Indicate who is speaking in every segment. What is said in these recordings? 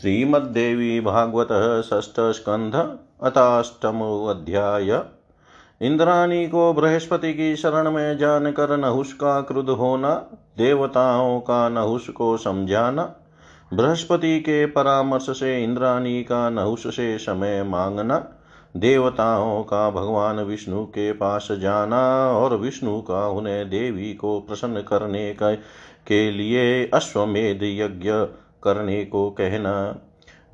Speaker 1: श्रीमद्देवी भागवत षष्ठ स्कंध अथाष्टमोऽध्याय इंद्राणी को बृहस्पति की शरण में जानकर नहुष का क्रुद्ध होना, देवताओं का नहुष को समझाना, बृहस्पति के परामर्श से इंद्राणी का नहुष से समय मांगना, देवताओं का भगवान विष्णु के पास जाना और विष्णु का उन्हें देवी को प्रसन्न करने के लिए अश्वमेध यज्ञ करने को कहना।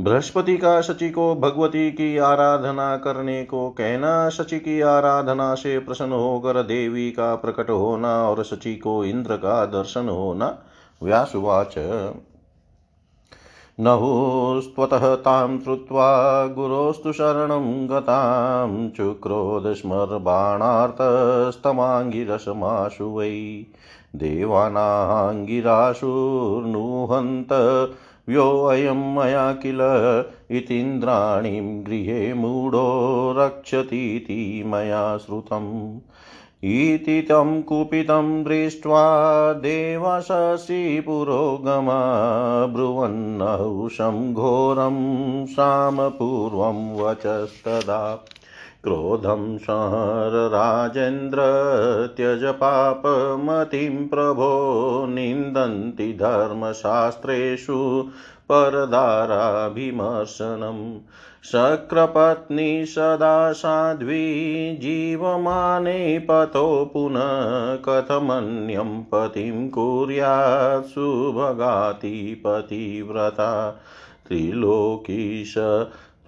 Speaker 1: बृहस्पति का शचि को भगवती की आराधना करने को कहना। शची की आराधना से प्रसन्न होकर देवी का प्रकट होना और शचि को इंद्र का दर्शन होना। व्यासुवाच। नहुस्त्वतः तां श्रुत्वा गुरोस्तु शरणं गतां चुक्रोदस्मर्बाणार्तस्तमाङ्गिरसमाशु वै। देवानाङ्गिराशुर्नुहन्त व्योऽयं मया किल इतीन्द्राणीं गृहे मूढो रक्षतीति मया श्रुतम्। इति तं कुपितं दृष्ट्वा देवशशि पुरोगमा ब्रुवन्नहुषं घोरं सामपूर्वं वचस्तदा। क्रोधं संहर राजेन्द्र, त्यज पापमतिं प्रभो, निन्दन्ति धर्मशास्त्रेषु परदाराभिमर्शनम्। शक्रपत्नी सदा साध्वी, जीवमाने पतो पुनः कथमन्यं पतिं कुर्यात् सुभगाति पतिव्रता त्रिलोकीश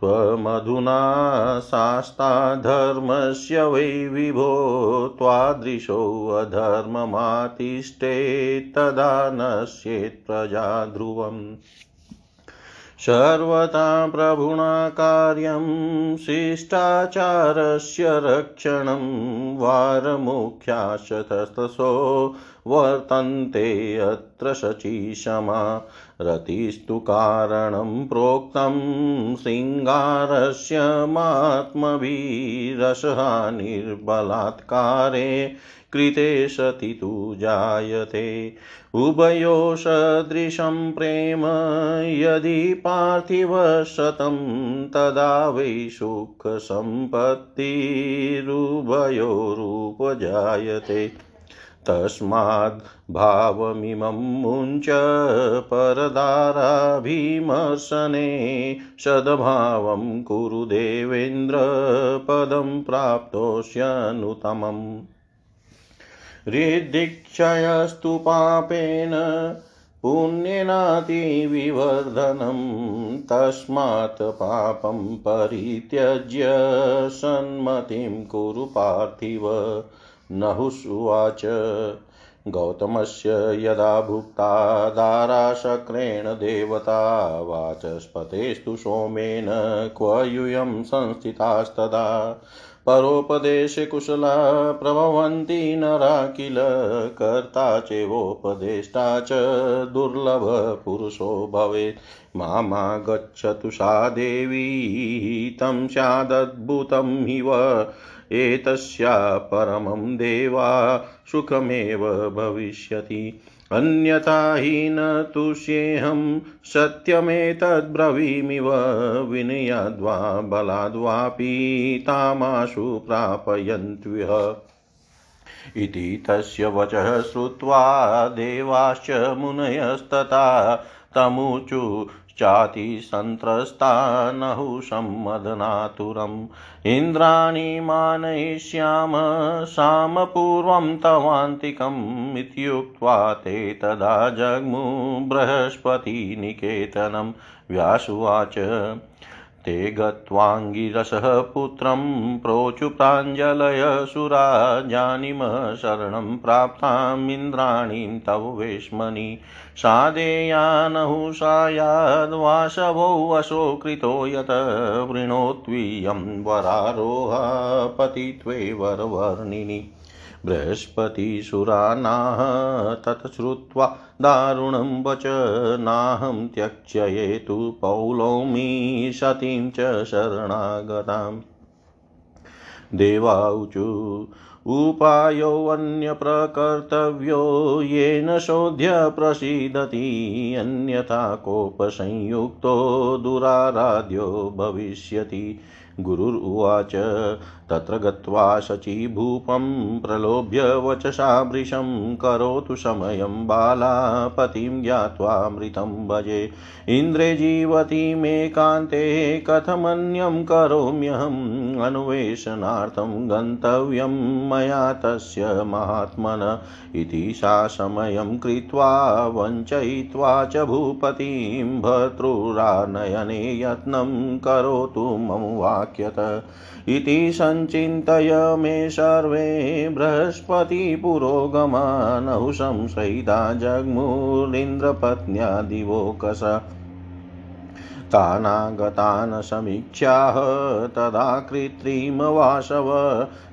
Speaker 1: त्वमधुना शास्ता धर्मस्य वै विभो त्वादृशोऽधर्ममातिष्ठे तदा नश्येत् प्रजा ध्रुवम्। सर्वथा प्रभुणा कार्यं शिष्टाचारस्य रक्षणं वारमुख्याश्च तस्तसो वर्तन्ते अत्र शचीशमा। रतिस्तु कारणं प्रोक्तं शृङ्गारस्य मात्मभिरसहानिर्बलात्कारे कृते सति तु जायते। उभयो सदृशं प्रेम यदि पार्थिवशतं तदा वै सुखसम्पत्तिरुभयोरुपजायते। तस्माद् भावमिमं मुञ्च परदाराभिमर्शने सद्भावं कुरु देवेन्द्र पदं प्राप्तोऽस्यनुतमम्। हृदीक्षयस्तु पापेन पुण्येनातिविवर्धनं तस्मात् पापं परित्यज्य सन्मतिं कुरु पार्थिव। नहुषुवाच गौतमस्य यदा भुक्ता दाराशक्रेण देवता, वाचस्पतेस्तु सोमेन क्व यूयं संस्थितास्तदा। परोपदेशे कुशला प्रभवन्ति नरा किल कर्ता चैवोपदेष्टा च दुर्लभपुरुषो भवेत्। मामा गच्छतु सा देवी, तं स्यादद्भुतम् इव एतस्या परमं देवा, सुखमेव भविष्यति। अन्यथा हि न तुष्येऽहं सत्यमेतद्ब्रवीमिव विनयाद्वा बलाद्वापि तामाशु प्रापयन्त्विह इति तस्य वचः श्रुत्वा देवाश्च मुनयस्तथा तमुचु चातिसन्त्रस्ता नहुषम्मदनातुरम् इन्द्राणि मानयिष्याम सामपूर्वं तवान्तिकम् इत्युक्त्वा ते तदा जग्मु बृहस्पतिनिकेतनं व्यासुवाच ते गत्वाङ्गिरसः पुत्रं प्रोचु प्राञ्जलय सुरा जानीम शरणं प्राप्तामिन्द्राणीं तव वेश्मनि। सा देयानहुषायाद्वासवो वशो कृतो यत् वृणोत्वीयं वरारोह पतित्वे वरवर्णिनि बृहस्पतिसुरानाः तच्छ्रुत्वा दारुणं वच नाहं त्यक्ष्येतु पौलौमि सतीं च शरणागताम् देवाऊचु उपायोऽन्यप्रकर्तव्यो येन शोध्य प्रसीदति अन्यथा कोपसंयुक्तो दुराराध्यो भविष्यति। गुरुर्वाच। तत्र गत्वा शचीभूपं प्रलोभ्य वचसा वृशं करोतु समयं बाला पतिं ज्ञात्वामृतं भजे। इन्द्रे जीवतीमेकान्ते कथमन्यं करोम्यहम् अन्वेषणार्थं गन्तव्यं मया तस्य महात्मन। इति सा समयं कृत्वा वञ्चयित्वा च भूपतिं भर्तृरानयने यत्नं करोतु मम वाक्यत इति सञ्चिन्तय मे सर्वे बृहस्पतिपुरोगमानौ संशयिता जग्मुरिन्द्रपत्न्या दिवोकस तानागतान् समीक्षाः तदा कृत्रिमवासव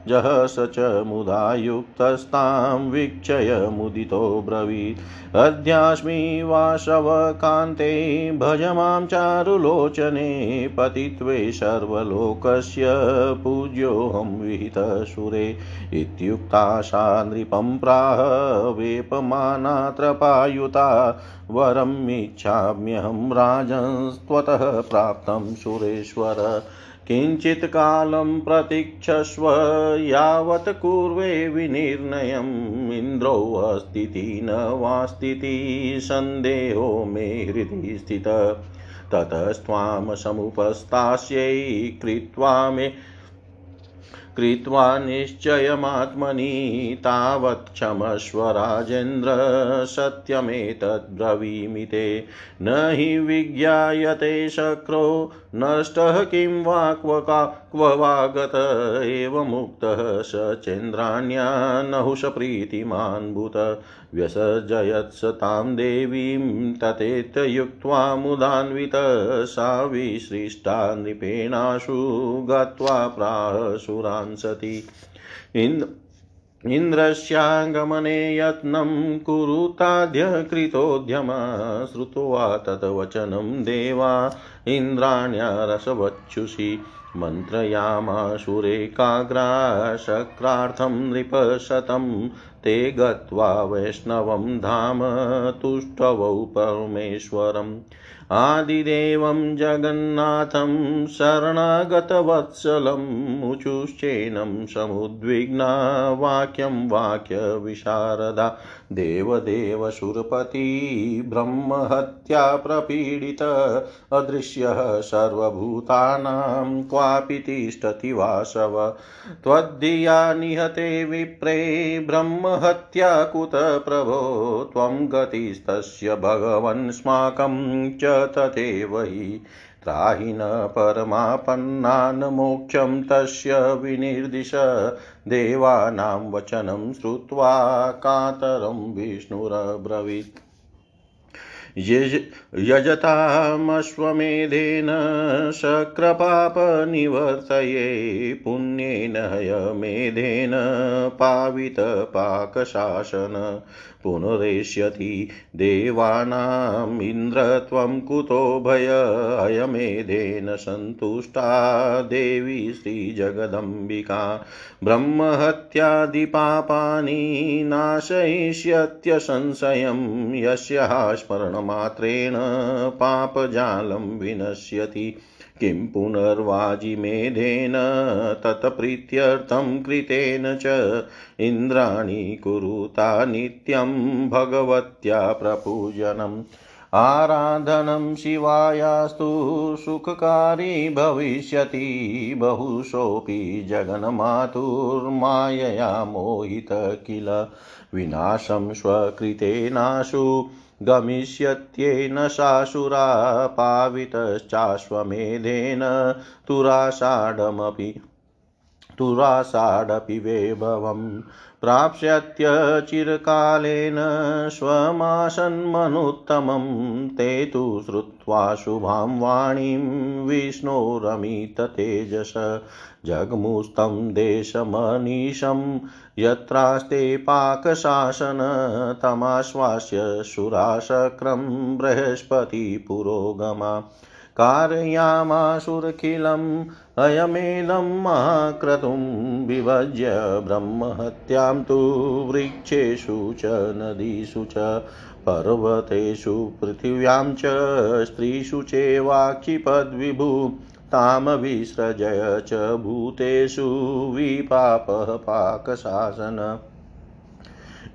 Speaker 1: जहस च मुदा युक्तस्तां वीक्षय मुदितो ब्रवीत्। अद्यास्मि वासवकान्ते भज माँ चारुलोचने पतित्वे सर्वलोकस्य पूज्योऽहं विहितसुरे इत्युक्ता सा नृपं प्राह वेपमानात्रपायुता वरमिच्छाम्यहं राजन्स्त्वतः प्राप्तं सुरेश्वर। किञ्चित् कालं प्रतीक्षस्व यावत् कुर्वे विनिर्णयम्। इन्द्रोऽस्तीति न वा स्थितिः सन्देहो मे हृदि स्थित। ततस्त्वां समुपस्थास्यै कृत्वा मे कृत्वा निश्चयमात्मनि तावत् क्षमस्व राजेन्द्र सत्यमेतद्ब्रवीमि ते। न हि विज्ञायते शक्रो नष्टः किं वा क्व का, क्व वा गत एवमुक्तः स चेन्द्राण्या नहुषप्रीतिमान् भूत व्यसर्जयत्स तां देवीं ततेत्ययुक्त्वा मुदान्वित, सा विसृष्टा नृपेणाशु गत्वा प्रासुरान् सति इन्द्र इन्द्रस्यागमने यत्नं कुरुताद्यकृतोद्यमा, श्रुत्वा तद्वचनं देवा, इन्द्राण्या रसवच्छुषि मन्त्रयामाशुरेकाग्रा शक्रार्थं नृपशतं, ते गत्वा वैष्णवं धाम तुष्टवौ परमेश्वरम्। आदिदेवं जगन्नाथं शरणागतवत्सलम् ऊचुश्चैनं समुद्विग्ना वाक्यं वाक्यविशारदा देवदेवसुरपति ब्रह्महत्या प्रपीडित अदृश्यः सर्वभूतानां क्वापि तिष्ठति वासव। त्वद्धिया निहते विप्रे ब्रह्महत्या कुत प्रभो, त्वं गतिस्तस्य भगवन्स्माकं च तथैव हि। त्राहि न परमापन्नान् मोक्षं तस्य विनिर्दिश। देवानां वचनं श्रुत्वा कातरं विष्णुरब्रवीत्। यजतामश्वमेधेन शक्रपापनिवर्तये पुण्येन हयमेधेन पावितपाकशासन। पुनरेष्यति। देवानाम् इन्द्रत्वं कुतो भय। अयमेधेन सन्तुष्टा देवी श्रीजगदम्बिका। ब्रह्महत्यादिपापानि नाशयिष्यत्यसंशयं। यस्याः स्मरणमात्रेण पापजालं विनश्यति। किं पुनर्वाजिमेधेन तत्प्रीत्यर्थं कृतेन च इन्द्राणि कुरुता नित्यं भगवत्या प्रपूजनम्। आराधनं शिवायास्तु सुखकारी भविष्यति, बहुशोऽपि जगन्मातुर्मायया मोहित किल। विनाशं स्वकृतेनाशु गमिष्यत्येन शाशुरा पावितश्चाश्वमेधेन तुराषाढमपि तुराषाढपि वैभवम् प्राप्स्यत्यचिरकालेन स्वमासन्मनुत्तमं ते तु श्रुत्वा शुभां वाणीं विष्णोरमिततेजस जग्मुस्तं देशमनीशं यत्रास्ते पाकशासन तमाश्वास्य सुराशक्रं बृहस्पतिपुरोगमा कारयामासुरखिलम् अयमेनं महाक्रतुं विभज्य ब्रह्महत्यां तु वृक्षेषु च नदीषु च पर्वतेषु पृथिव्यां च स्त्रीषु चेवाक्षिपद्विभु तां विसृजय च भूतेषु विपापः पाकशासन।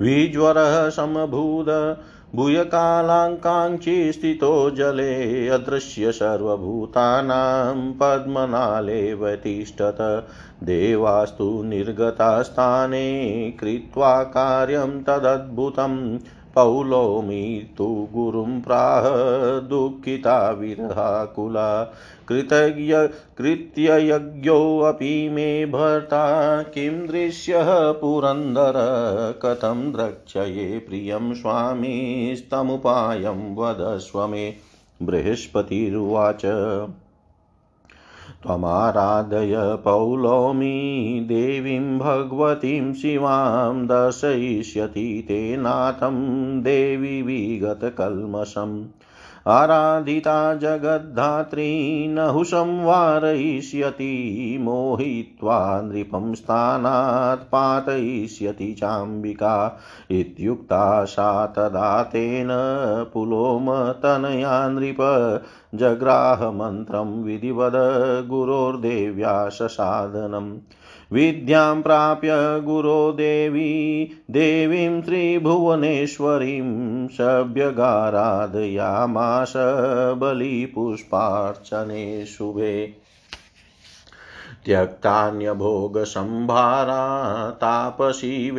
Speaker 1: विज्वरः समभूद भूयकालाङ्काङ्क्षी स्थितो जले अदृश्य सर्वभूतानां पद्मनाले तिष्ठत देवास्तु निर्गतास्थाने कृत्वा कार्यं तदद्भुतं। पौलोमी तु गुरुं प्राह दुःखिता विरहाकुला। कृतज्ञ कृत्ययज्ञोऽपि मे भर्ता। किं दृश्यः पुरन्दर, कथं द्रक्ष्ये प्रियं स्वामीस्तमुपायं वदस्व मे बृहस्पतिरुवाच, त्वमाराधय पौलोमी देवीं भगवतीं शिवां दर्शयिष्यति ते नाथं देवी विगतकल्मषम्। आराधिता जगद्धात्री नहुषं वारयिष्यति, मोहित्वा नृपं स्थानात् पातयिष्यति चाम्बिका। इत्युक्ता सा तदा तेन पुलोमतनया नृप। जग्राहमन्त्रं विधिवद गुरोर्देव्या ससादनम् विद्यां प्राप्य गुरो देवी देवीं श्रीभुवनेश्वरीं सभ्यगाराधयामास बलिपुष्पार्चने शुभे त्यक्तान्यभोगसम्भारा तापसी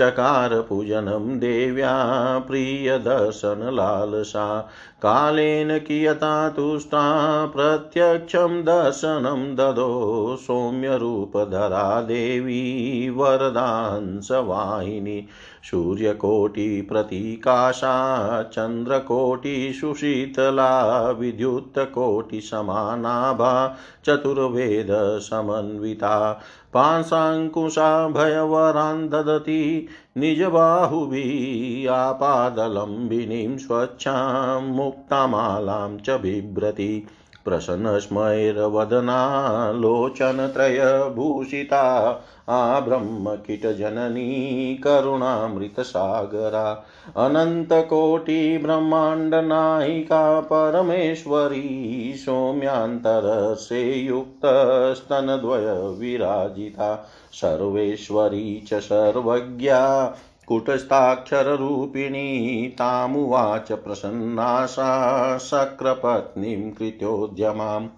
Speaker 1: वेशधारिणी चकारपूजनं देव्या प्रियदर्शनलालसा। कालेन कियता तुष्टा, प्रत्यक्षं दर्शनं ददो सौम्यरूपधरा देवी वरदांसवाहिनी सूर्यकोटिप्रतीकाशा, चन्द्रकोटिसुशीतला, विद्युत्कोटिसमानाभा, चतुर्वेदसमन्विता। पांसाङ्कुशा भयवरा ददति निजबाहुभिः आपादलम्बिनीं स्वच्छां मुक्तामालां च बिभ्रति। प्रसन्नस्मैरवदनालोचनत्रयभूषिता आब्रह्मकीटजननी करुणामृतसागरा। अनन्तकोटिब्रह्माण्डनायिका परमेश्वरी सौम्यान्तरसे युक्तस्तनद्वयविराजिता सर्वेश्वरी च सर्वज्ञा कुटस्थाक्षररूपिणी तामुवाच प्रसन्नाशा शक्रपत्नीं कृत्योद्यमाम्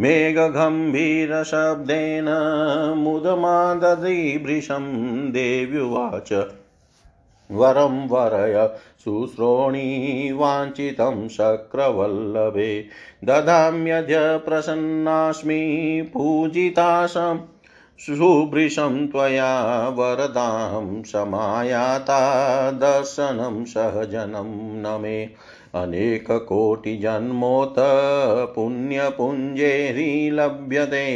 Speaker 1: मेघगम्भीरशब्देन मुदमाददीभृशं देव्युवाच। वरं वरय शुश्रोणी वाञ्छितं शक्रवल्लभे। ददाम्यद्य प्रसन्नास्मि पूजितासम्। शुभृशं त्वया वरदां समायाता दर्शनं सहजनं न मे अनेककोटिजन्मोत पुण्यपुञ्जेरीलभ्यते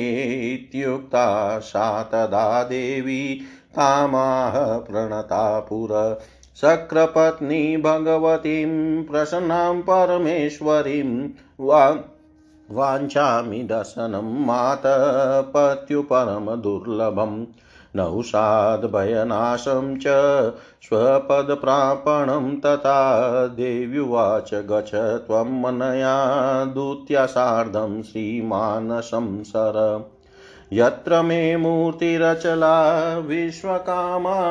Speaker 1: इत्युक्ता सा तदा देवी तामाह प्रणता पुर शक्रपत्नी भगवतीं प्रसन्नां परमेश्वरीं वा वाञ्छामि दर्शनं मातपत्युपरमदुर्लभम् नौषाद्भयनाशं च स्वपदप्रापणं तथा देव्युवाच गच्छ त्वं मनया दूत्या सार्धं श्रीमानसंसर। यत्र मे मूर्तिरचला विश्वकामाभिधामता,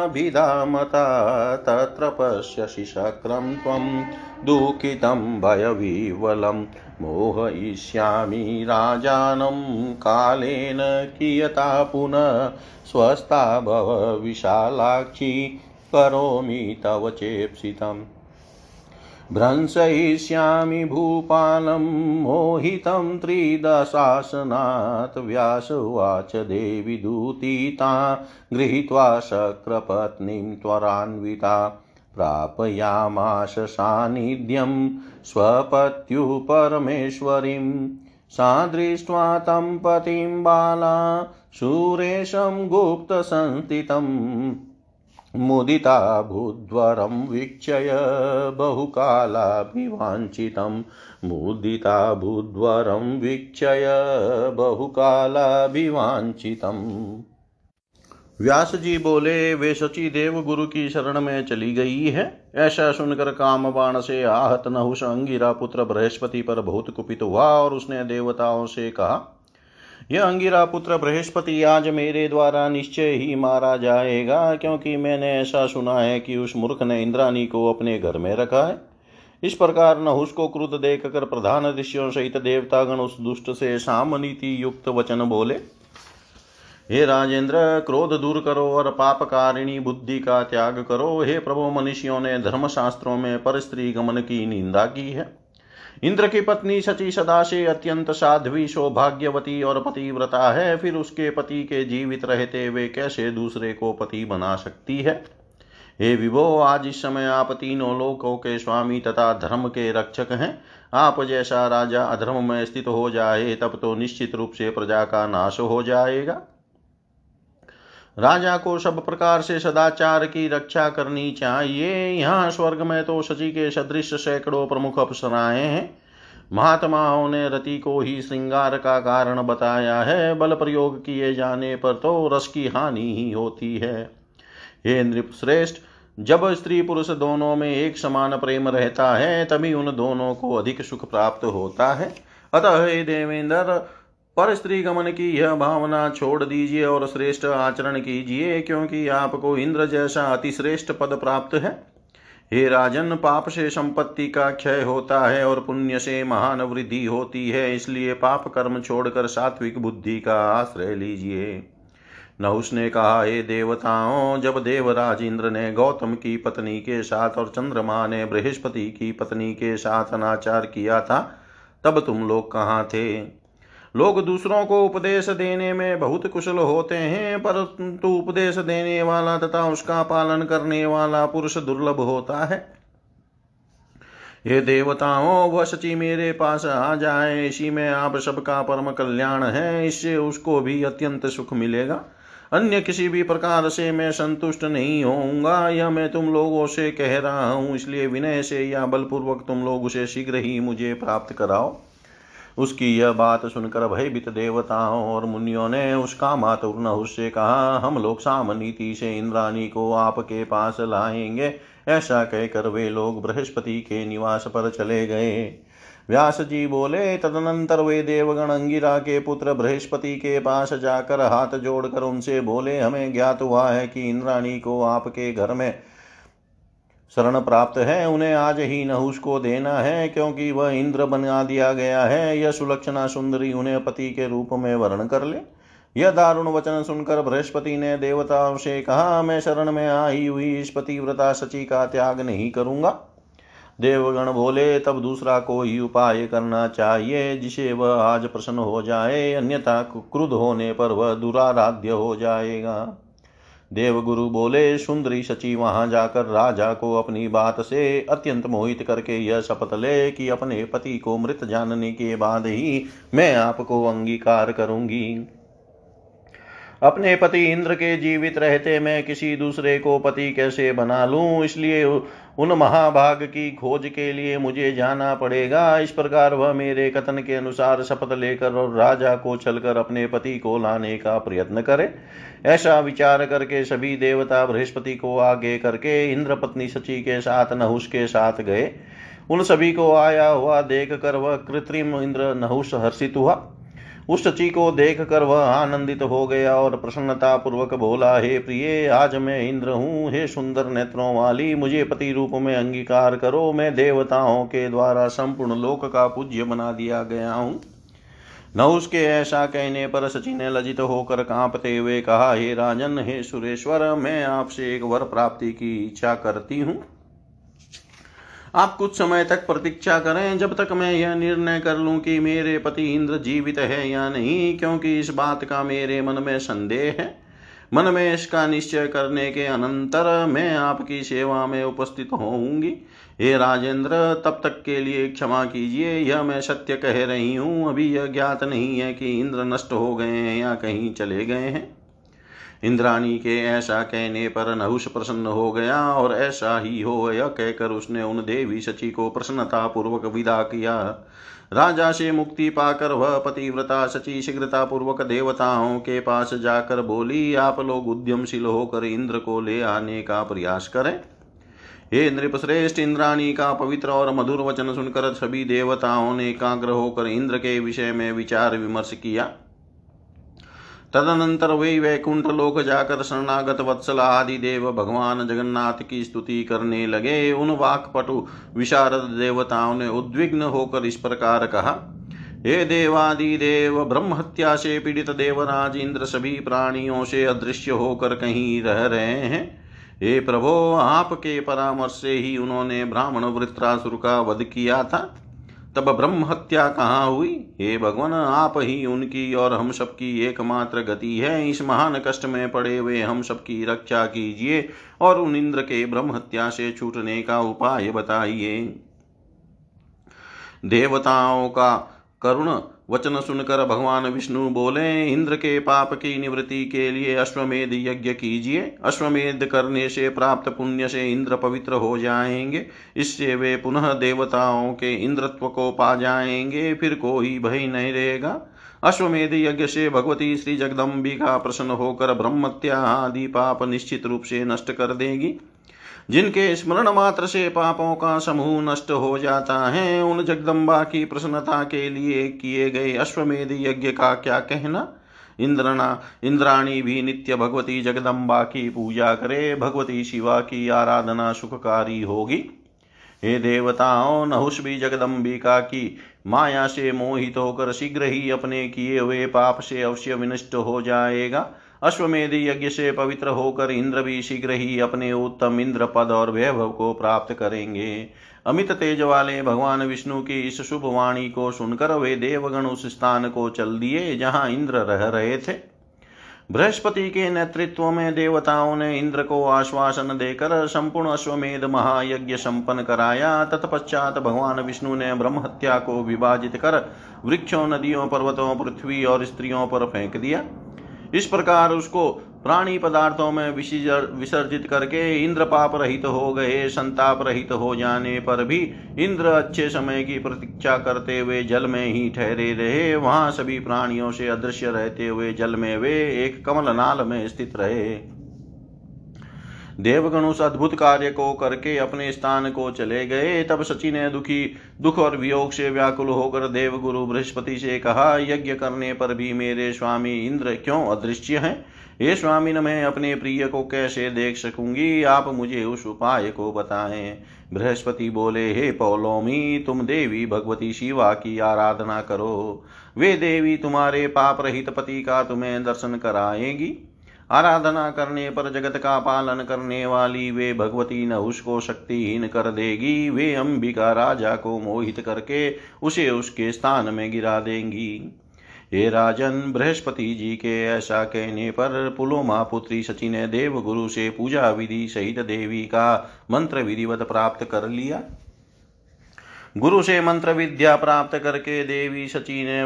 Speaker 1: तत्र पश्यसि शक्रं त्वं दुःखितं भयविवलं मोहयिष्यामि राजानं कालेन कियता पुनः स्वस्था भव विशालाक्षी करोमि तव चेप्सितम्। भ्रंसयिष्यामि भूपालं मोहितं त्रिदशासनात् व्यास उवाच देवि दूतीता, गृहीत्वा शक्रपत्नीं त्वरान्विता। प्रापयामाश सान्निध्यं स्वपत्युः परमेश्वरीं। सा दृष्ट्वा तं पतिं बाला, सुरेशं गुप्तसंस्थितम्। मुदिता भूद्वरं वीक्षय बहुकालाभिवाञ्छितं। मुदिता भूद्वरं वीक्षय बहुकालाभिवाञ्छितम् व्यास जी बोले, वे सची देव गुरु की शरण में चली गई है। ऐसा सुनकर काम बाण से आहत नहुष अंगिरा पुत्र बृहस्पति पर बहुत कुपित हुआ और उसने देवताओं से कहा यह अंगिरा पुत्र बृहस्पति आज मेरे द्वारा निश्चय ही मारा जाएगा, क्योंकि मैंने ऐसा सुना है कि उस मूर्ख ने इंद्रानी को अपने घर में रखा है। इस प्रकार नहुष को क्रुद्ध देख कर प्रधान ऋषियों सहित देवतागण उस दुष्ट से साम युक्त वचन बोले, हे राजेंद्र, क्रोध दूर करो और पापकारिणी बुद्धि का त्याग करो। हे प्रभु, मनुष्यों ने धर्मशास्त्रों में पर स्त्री गमन की निंदा की है। इंद्र की पत्नी सची सदा से अत्यंत साध्वी, सौभाग्यवती और पतिव्रता है। फिर उसके पति के जीवित रहते वे कैसे दूसरे को पति बना सकती है? हे विभो, आज इस समय आप तीनों लोकों के स्वामी तथा धर्म के रक्षक हैं। आप जैसा राजा अधर्म में स्थित हो जाए, तब तो निश्चित रूप से प्रजा का नाश हो जाएगा। राजा को सब प्रकार से सदाचार की रक्षा करनी चाहिए। यहाँ स्वर्ग में तो शची के सदृश सैकड़ों प्रमुख अप्सराएँ हैं। महात्माओं ने रति को ही श्रृंगार का कारण बताया है। बल प्रयोग किए जाने पर तो रस की हानि ही होती है। हे नृप श्रेष्ठ जब स्त्री पुरुष दोनों में एक समान प्रेम रहता है, तभी उन दोनों को अधिक सुख प्राप्त होता है। अतः हे देवेंद्र पर स्त्री गमन की यह भावना छोड़ दीजिए और श्रेष्ठ आचरण कीजिए, क्योंकि आपको इंद्र जैसा अतिश्रेष्ठ पद प्राप्त है। हे राजन, पाप से संपत्ति का क्षय होता है और पुण्य से महान वृद्धि होती है, इसलिए पाप कर्म छोड़कर सात्विक बुद्धि का आश्रय लीजिए। नहुस ने कहा, हे देवताओं, जब देवराज इंद्र ने गौतम की पत्नी के साथ और चंद्रमा ने बृहस्पति की पत्नी के साथ अनाचार किया था, तब तुम लोग कहाँ थे? लोग दूसरों को उपदेश देने में बहुत कुशल होते हैं, परंतु उपदेश देने वाला तथा उसका पालन करने वाला पुरुष दुर्लभ होता है। ये देवताओं वह सची मेरे पास आ जाए, इसी में आप सबका परम कल्याण है, इससे उसको भी अत्यंत सुख मिलेगा। अन्य किसी भी प्रकार से मैं संतुष्ट नहीं होऊँगा, यह मैं तुम लोगों से कह रहा हूँ, इसलिए विनय से या बलपूर्वक तुम लोग उसे शीघ्र ही मुझे प्राप्त कराओ। उसकी यह बात सुनकर भयभीत देवताओं और मुनियों ने उसका मातुर नहुष से कहा, हम लोग साम नीति से इंद्राणी को आपके पास लाएँगे। ऐसा कहकर वे लोग बृहस्पति के निवास पर चले गए। व्यास जी बोले, तदनंतर वे देवगण अंगिरा के पुत्र बृहस्पति के पास जाकर हाथ जोड़कर उनसे बोले, हमें ज्ञात हुआ है कि इंद्राणी को आपके घर में शरण प्राप्त है, उन्हें आज ही नहुष को देना है, क्योंकि वह इंद्र बना दिया गया है। यह सुलक्षणा सुंदरी उन्हें पति के रूप में वर्ण कर ले। यह दारुण वचन सुनकर बृहस्पति ने देवताओं से कहा, मैं शरण में आई हुई इस पतिव्रता सची का त्याग नहीं करूँगा। देवगण बोले, तब दूसरा कोई उपाय करना चाहिए, जिसे वह आज प्रसन्न हो जाए, अन्यथा क्रुद्ध होने पर वह दुराराध्य हो जाएगा। देवगुरु बोले, सुंदरी सची वहाँ जाकर राजा को अपनी बात से अत्यंत मोहित करके यह शपथ ले कि अपने पति को मृत जानने के बाद ही मैं आपको अंगीकार करूँगी। अपने पति इंद्र के जीवित रहते मैं किसी दूसरे को पति कैसे बना लूँ? इसलिए उन महाभाग की खोज के लिए मुझे जाना पड़ेगा। इस प्रकार वह मेरे कथन के अनुसार शपथ लेकर और राजा को चलकर अपने पति को लाने का प्रयत्न करे। ऐसा विचार करके सभी देवता बृहस्पति को आगे करके इंद्र पत्नी सची के साथ, नहुष के साथ गए। उन सभी को आया हुआ देख कर वह कृत्रिम इंद्र नहुष हर्षित हुआ। उस शची को देख कर वह आनंदित हो गया और प्रसन्नता पूर्वक बोला, हे प्रिय, आज मैं इंद्र हूँ। हे सुंदर नेत्रों वाली, मुझे पति रूप में अंगीकार करो। मैं देवताओं के द्वारा संपूर्ण लोक का पूज्य बना दिया गया हूँ। न उसके ऐसा कहने पर सची ने लजित होकर कांपते हुए कहा, हे राजन, हे सुरेश्वर, मैं आपसे एक वर प्राप्ति की इच्छा करती हूँ। आप कुछ समय तक प्रतीक्षा करें, जब तक मैं यह निर्णय कर लूँ कि मेरे पति इंद्र जीवित है या नहीं, क्योंकि इस बात का मेरे मन में संदेह है। मन में इसका निश्चय करने के अनंतर मैं आपकी सेवा में उपस्थित होऊँगी। हे राजेंद्र, तब तक के लिए क्षमा कीजिए, यह मैं सत्य कह रही हूँ। अभी यह ज्ञात नहीं है कि इंद्र नष्ट हो गए हैं या कहीं चले गए हैं। इंद्राणी के ऐसा कहने पर नहुष प्रसन्न हो गया और ऐसा ही हो यह कहकर उसने उन देवी शची को प्रसन्नता पूर्वक विदा किया। राजा से मुक्ति पाकर वह पतिव्रता सची शीघ्रता पूर्वक देवताओं के पास जाकर बोली, आप लोग उद्यमशील होकर इंद्र को ले आने का प्रयास करें। हे नृपश्रेष्ठ इंद्राणी का पवित्र और मधुर वचन सुनकर सभी देवताओं ने एकाग्र होकर इंद्र के विषय में विचार विमर्श किया। तदनंतर वे वैकुंठ लोक जाकर शरणागत वत्सल आदि देव भगवान जगन्नाथ की स्तुति करने लगे। उन वाकपटु विशारद देवताओं ने उद्विग्न होकर इस प्रकार कहा, हे देवादि देव ब्रह्म हत्या से पीड़ित देवराज इंद्र सभी प्राणियों से अदृश्य होकर कहीं रह रहे हैं। हे प्रभो, आपके परामर्श से ही उन्होंने ब्राह्मण वृत्रासुर का वध किया था। तब ब्रह्म हत्या कहाँ हुई? हे भगवान, आप ही उनकी और हम सबकी एकमात्र गति है। इस महान कष्ट में पड़े हुए हम सबकी रक्षा कीजिए और उन इंद्र के ब्रह्म हत्या से छूटने का उपाय बताइए। देवताओं का करुण वचन सुनकर भगवान विष्णु बोले, इंद्र के पाप की निवृत्ति के लिए अश्वमेध यज्ञ कीजिए। अश्वमेध करने से प्राप्त पुण्य से इंद्र पवित्र हो जाएँगे। इससे वे पुनः देवताओं के इंद्रत्व को पा जाएँगे, फिर कोई भय नहीं रहेगा। अश्वमेध यज्ञ से भगवती श्री जगदम्बिका प्रसन्न होकर ब्रह्मत्या आदि पाप निश्चित रूप से नष्ट कर देगी। जिनके स्मरण मात्र से पापों का समूह नष्ट हो जाता है, उन जगदम्बा की प्रसन्नता के लिए किए गए अश्वमेध यज्ञ का क्या कहना? इंद्रणा इंद्राणी भी नित्य भगवती जगदम्बा की पूजा करे, भगवती शिवा की आराधना सुखकारी होगी। हे देवताओं नहुष भी जगदम्बिका की माया से मोहित होकर शीघ्र ही अपने किए हुए पाप से अवश्य विनष्ट हो जाएगा। अश्वमेध यज्ञ से पवित्र होकर इंद्र भी शीघ्र ही अपने उत्तम इंद्र पद और वैभव को प्राप्त करेंगे। अमित तेज वाले भगवान विष्णु की इस शुभ वाणी को सुनकर वे देवगण उस स्थान को चल दिए जहाँ इंद्र रह रहे थे। बृहस्पति के नेतृत्व में देवताओं ने इंद्र को आश्वासन देकर संपूर्ण अश्वमेध महायज्ञ संपन्न कराया। तत्पश्चात भगवान विष्णु ने ब्रह्म हत्या को विभाजित कर वृक्षों, नदियों, पर्वतों, पृथ्वी और स्त्रियों पर फेंक दिया। इस प्रकार उसको प्राणी पदार्थों में विसर्जित करके इंद्र पाप रहित हो गए, संताप रहित हो जाने पर भी इंद्र अच्छे समय की प्रतीक्षा करते हुए जल में ही ठहरे रहे। वहाँ सभी प्राणियों से अदृश्य रहते हुए जल में वे एक कमलनाल में स्थित रहे। देवगण उस अद्भुत कार्य को करके अपने स्थान को चले गए। तब सची ने दुखी, दुख और वियोग से व्याकुल होकर देवगुरु बृहस्पति से कहा, यज्ञ करने पर भी मेरे स्वामी इंद्र क्यों अदृश्य हैं? हे स्वामी, न मैं अपने प्रिय को कैसे देख सकूँगी? आप मुझे उस उपाय को बताएँ। बृहस्पति बोले, हे पौलोमी, तुम देवी भगवती शिवा की आराधना करो। वे देवी तुम्हारे पाप रहित पति का तुम्हें दर्शन कराएगी। आराधना करने पर जगत का पालन करने वाली वे भगवती न उसको शक्तिहीन कर देगी। वे अंबिका राजा को मोहित करके उसे उसके स्थान में गिरा देंगी। हे राजन, बृहस्पति जी के ऐसा कहने पर पुलोमा पुत्री सची ने देव गुरु से पूजा विधि सहित देवी का मंत्र विधिवत प्राप्त कर लिया। गुरु से मंत्र विद्या प्राप्त करके देवी सची ने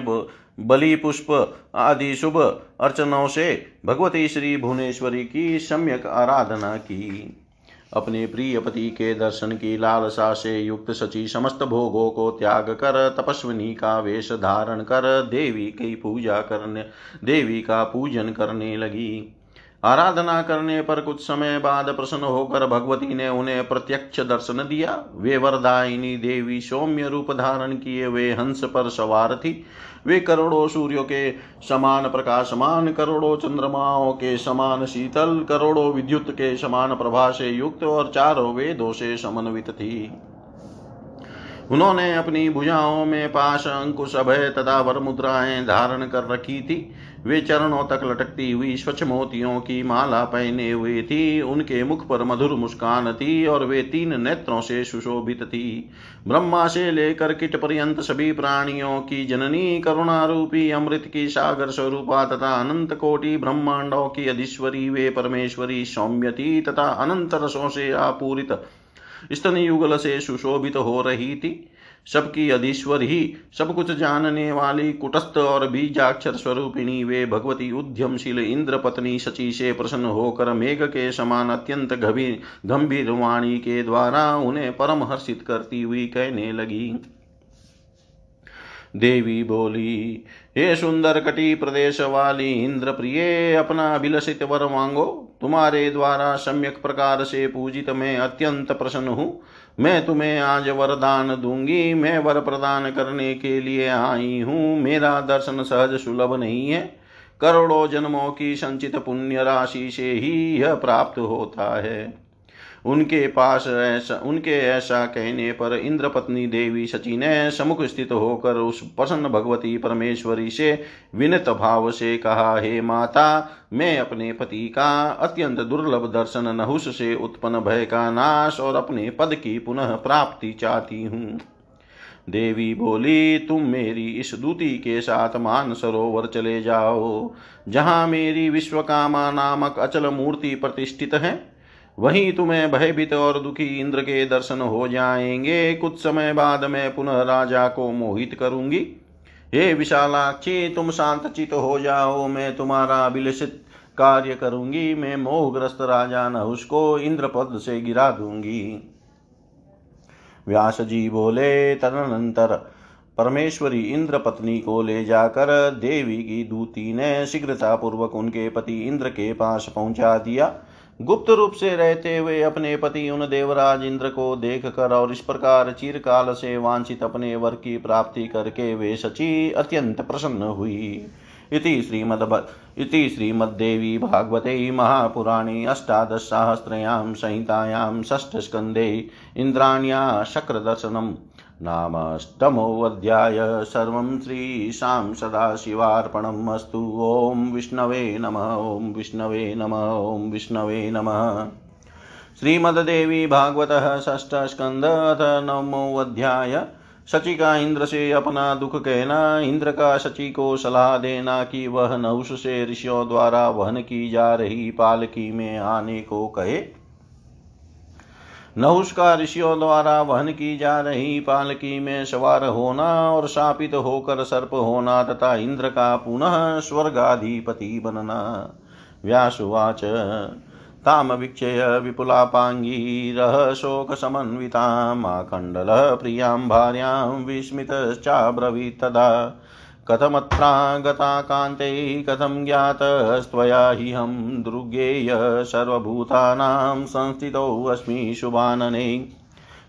Speaker 1: बलि पुष्प आदि शुभ अर्चनों से भगवती श्री भुवनेश्वरी की सम्यक आराधना की। अपने प्रिय पति के दर्शन की लालसा से युक्त सची समस्त भोगों को त्याग कर, तपस्विनी का वेश धारण कर, देवी की पूजा करने, देवी का पूजन करने लगी। आराधना करने पर कुछ समय बाद प्रसन्न होकर भगवती ने उन्हें प्रत्यक्ष दर्शन दिया। वे वरदायिनी देवी सौम्य रूप धारण किए, वे हंस पर सवार थी। वे करोड़ों सूर्यों के समान प्रकाशमान, करोड़ों चंद्रमाओं के समान शीतल, करोड़ों विद्युत के समान प्रभा से युक्त और चारों वेदों से समन्वित थी। उन्होंने अपनी भुजाओं में पाश अंकुश अभय तथा वर मुद्राएँ धारण कर रखी थी। वे चरणों तक लटकती हुई स्वच्छ मोतियों की माला पहने हुए थी। उनके मुख पर मधुर मुस्कान थी और वे तीन नेत्रों से सुशोभित थी। ब्रह्मा से लेकर किट पर्यंत सभी प्राणियों की जननी करुणा रूपी अमृत की सागर स्वरूपा तथा अनंत कोटि ब्रह्मांडों की अधीश्वरी, वे परमेश्वरी सौम्य थी तथा अनंत रसों से आपूरित स्तन युगल से सुशोभित हो रही थी। सबकी अधीश्वर ही, सब कुछ जानने वाली कुटस्थ और बीजाक्षर स्वरूपिणी, वे भगवती उद्यमशील इंद्र पत्नी शची से प्रसन्न होकर मेघ के समान अत्यंत गंभीर वाणी के द्वारा उन्हें परम हर्षित करती हुई कहने लगी। देवी बोली, हे सुंदर कटी प्रदेश वाली इंद्र प्रिय अपना अभिलषित वर मांगो। तुम्हारे द्वारा सम्यक प्रकार से पूजित मैं अत्यंत प्रसन्न हूँ। मैं तुम्हें आज वरदान दूँगी। मैं वर प्रदान करने के लिए आई हूँ। मेरा दर्शन सहज सुलभ नहीं है। करोड़ों जन्मों की संचित पुण्य राशि से ही यह प्राप्त होता है। उनके पास ऐसा, उनके ऐसा कहने पर इंद्र पत्नी देवी शची ने समुख स्थित होकर उस प्रसन्न भगवती परमेश्वरी से विनत भाव से कहा, हे माता, मैं अपने पति का अत्यंत दुर्लभ दर्शन नहुष से उत्पन्न भय का नाश और अपने पद की पुनः प्राप्ति चाहती हूँ। देवी बोली, तुम मेरी इस दूती के साथ मान सरोवर चले जाओ, जहाँ मेरी विश्वकामा नामक अचल मूर्ति प्रतिष्ठित है। वहीं तुम्हें भयभीत और दुखी इंद्र के दर्शन हो जाएँगे। कुछ समय बाद मैं पुनः राजा को मोहित करूँगी। हे विशालाक्षी, तुम शांत चित हो जाओ, मैं तुम्हारा अभिलषित कार्य करूँगी। मैं मोहग्रस्त राजा नहुष को इंद्र पद से गिरा दूँगी। व्यास जी बोले, तदनंतर परमेश्वरी इंद्र पत्नी को ले जाकर देवी की दूती ने शीघ्रता पूर्वक उनके पति इंद्र के पास पहुँचा दिया। गुप्त रूप से रहते हुए अपने पति उन देवराज इंद्र को देख कर और इस प्रकार चिरकाल से वांछित अपने वर की प्राप्ति करके वे सची अत्यंत प्रसन्न हुई। इति श्रीमद् इति श्रीमद्देवी भागवते महापुराणे अष्टादशसाहस्रयां संहितायां षष्ठस्कन्धे इन्द्राण्या शक्रदर्शनम्। नामाष्टमोऽध्याय सर्वं श्रीशां सदाशिवार्पणम् अस्तु। ॐ विष्णवे नमः, ॐ विष्णवे नमः, ॐ विष्णवे नमः। श्रीमद्देवी भागवतः षष्ठस्कन्द अथ नवमोऽध्याय। शची का इंद्र से अपना दुख कहना इंद्र का शची को सलाह देना कि वह नहुष से ऋषियों द्वारा वहन की जा रही पालकी में आने को कहे। नहुष का ऋषियों द्वारा वहन की जा रही पालकी में सवार होना और शापित होकर सर्प होना तथा इंद्र का पुनः स्वर्गाधिपति बनना। व्यासुवाच तामवीक्षय विपुलापाङ्गीरः शोकसमन्वितामाखण्डलः प्रियाँ भार्यां विस्मितश्चाब्रवीत् तदा। कथमत्रागता कान्ते कथं ज्ञातस्त्वया हम दुर्गेय सर्वभूतानां संस्थितोऽस्मि शुभानने।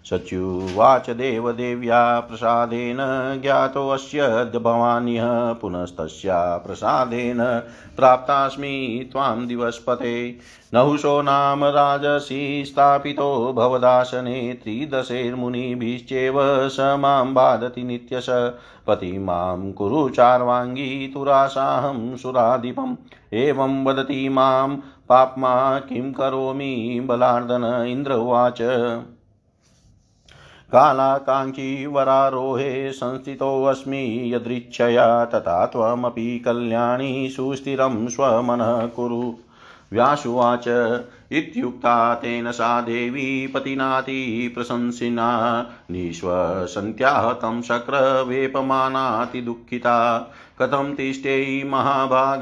Speaker 1: सच्युवाच देवदेव्या प्रसादेन ज्ञातोऽस्य भवान्यः पुनस्तस्या प्रसादेन प्राप्तास्मि त्वां दिवस्पते। नहुषो नाम राजसी स्थापितो भवदासने त्रिदशैर्मुनिभिश्चेव स माँ बाधति नित्यश। पति माँ कुरु चार्वाङ्गी तुरासाहं सुराधिपम्। एवं वदति माँ पाप्मा किं करोमि बलार्दन इन्द्र उवाच। कालाकाङ्क्षी वरारोहे संस्थितोऽस्मि यदृच्छया तथा त्वमपि कल्याणी सुस्थिरं स्वमनः कुरु। व्यासुवाच इत्युक्ता तेन सा देवी पतिनाति प्रशंसिना। निःश्वसन्त्याहतं शक्रवेपमानाति दुःखिता कथं तिष्ठेयि महाभाग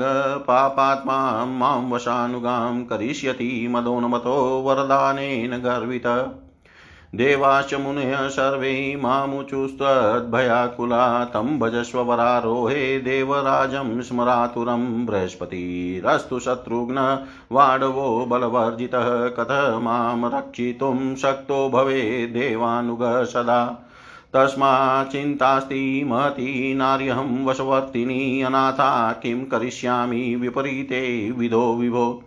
Speaker 1: पापात्मा माँ वशानुगां करिष्यति मदोन्मतो वरदानेन गर्वित। देवाश्च मुनयः सर्वे मामुचुस्त्वद्भयाकुला तं भजस्व वरारोहे देवराजं स्मरातुरं बृहस्पतिरस्तु शत्रुघ्न वाडवो बलवर्जितः कथ माँ रक्षितुं शक्तो भवे देवानुग सदा। तस्माच्चिन्तास्ति महती नार्यहं वशवर्तिनी अनाथा किं करिष्यामि विपरीते विधो विभो।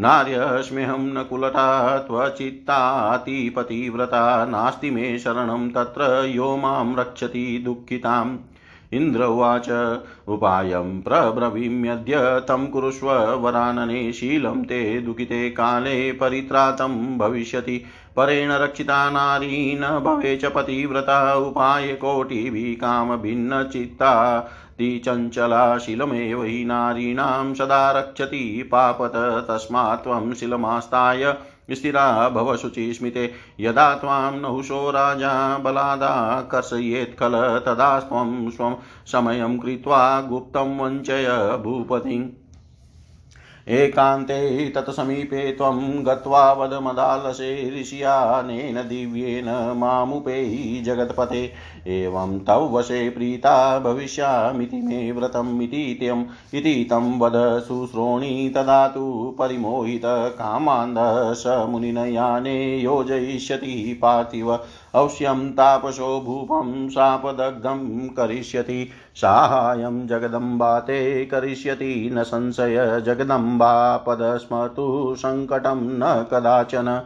Speaker 1: नार्यस्म्यहं न कुलटा त्वचित्तातिपतिव्रता, नास्ति मे शरणं तत्र, यो माँ रक्षति दुःखिताम्। इन्द्र उवाच, उपायं प्रब्रवीम्यद्य तं कुरुष्व वरानने, शीलं ते दुःखिते काले परित्रातं भविष्यति। परेण रक्षिता नारी न भवे च पतिव्रता उपायकोटिभिः कामभिन्नचित्ता। चञ्चला शिलमेव हि नारीणां सदा रक्षति पापत, तस्मात् त्वं शिलमास्ताय स्थिरा भव शुचिस्मिते। यदा त्वां नहुषो राजा बलादाकर्षयेत् खल तदा त्वं स्वं समयं कृत्वा गुप्तं वञ्चय भूपतिम् एकान्ते तत्समीपे त्वं गत्वा वद मदालसे ऋषियानेन दिव्येन मामुपेयि जगत्पते। एवं तव वशे प्रीता भविष्यामिति मे व्रतम् इति तं वद शुश्रोणि तदा तु परिमोहितकामान्धस मुनिनयाने योजयिष्यति पार्थिव। अवश्यं तापसो भूपं शापदग्धं करिष्यति, साहाय्यं जगदम्बा ते करिष्यति, न संशय जगदम्बापदस्मतु सङ्कटं न कदाचन।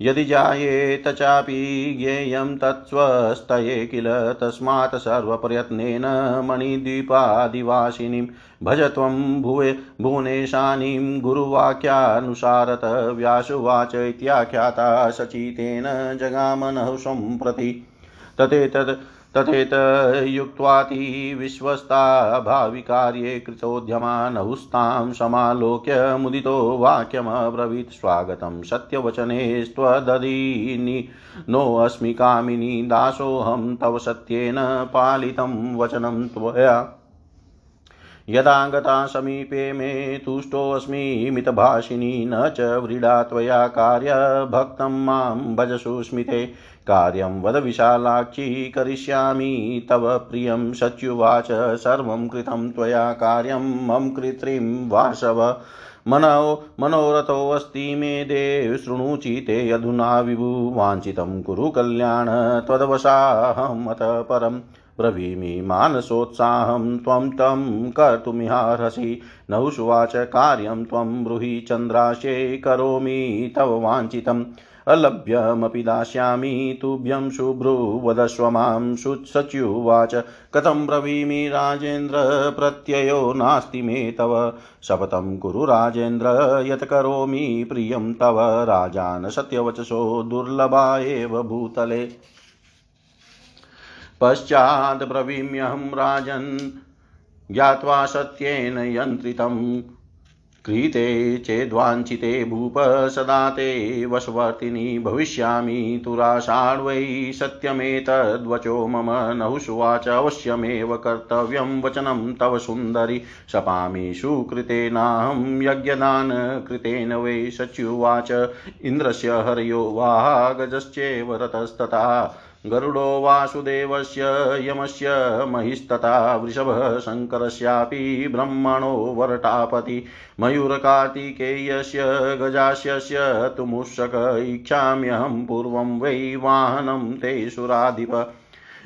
Speaker 1: यदि जायेत चापि ज्ञेयं तत्स्वस्तये किल तस्मात् सर्वप्रयत्नेन मणिद्वीपादिवासिनीं। भज त्वं भुवे भुवनेशानीं गुरुवाक्यानुसारत व्यासुवाच इत्याख्याता सचितेन जगामनः संप्रति प्रति तथेतद् तथेतयुक्त्वाति विश्वस्ता भाविकार्ये कृतोद्यमानहुस्तां समालोक्य मुदितो वाक्यमब्रवीत्। स्वागतं सत्यवचनेस्त्वदधीनि नोऽस्मि कामिनी दासोऽहं तव सत्येन पालितं वचनं त्वया। यदा गता समीपे मे तुष्टोऽस्मि मितभाषिणी न च व्रीडा त्वया कार्य भक्तं माँ भजसु स्मिते कार्यं वद विशालाक्षी, करिष्यामि तव प्रियं सच्युवाच, सर्वं कृतं त्वया कार्यं मम कृत्रिं वासव। मनो मनोरथोऽस्ति मे देव शृणुचिते अधुना विभु। वाञ्छितं कुरु कल्याण त्वदवशाहमत परम्। ब्रवीमि मानसोत्साहं त्वं तं कर्तुमिहार्हसि नहुषुवाच कार्यं त्वं ब्रूहि चन्द्राशे करोमि तव वाञ्छितम् अलभ्यमपि दास्यामि। तुभ्यं शुभ्रुवदस्व माँ सच्युवाच। कथं ब्रवीमि राजेन्द्र? प्रत्ययो नास्ति मे तव। शपथं कुरु राजेन्द्र, यत् करोमि प्रियं तव। राजान सत्यवचसो दुर्लभा एव भूतले। पश्चात् ब्रवीम्यहं राजन् ज्ञात्वा सत्येन यन्त्रितं। क्रीते चेद्वाञ्छिते भूप सदा ते वशवर्तिनी भविष्यामि तुराषाढ्वै सत्यमेतद्वचो मम नहुषुवाच अवश्यमेव कर्तव्यं वचनं तव सुन्दरि शपामि सुकृतेनाहं यज्ञदानकृतेन वै सच्युवाच। इन्द्रस्य हरयो वागजश्चेव रतस्तथा गरुडो वासुदेवस्य यमस्य महिस्तथा वृषभः शङ्करस्यापि ब्रह्मणो वरटापति मयूरकार्तिकेयस्य गजास्यस्य तु मूषक इच्छाम्यहं पूर्वं वै वाहनं ते सुराधिप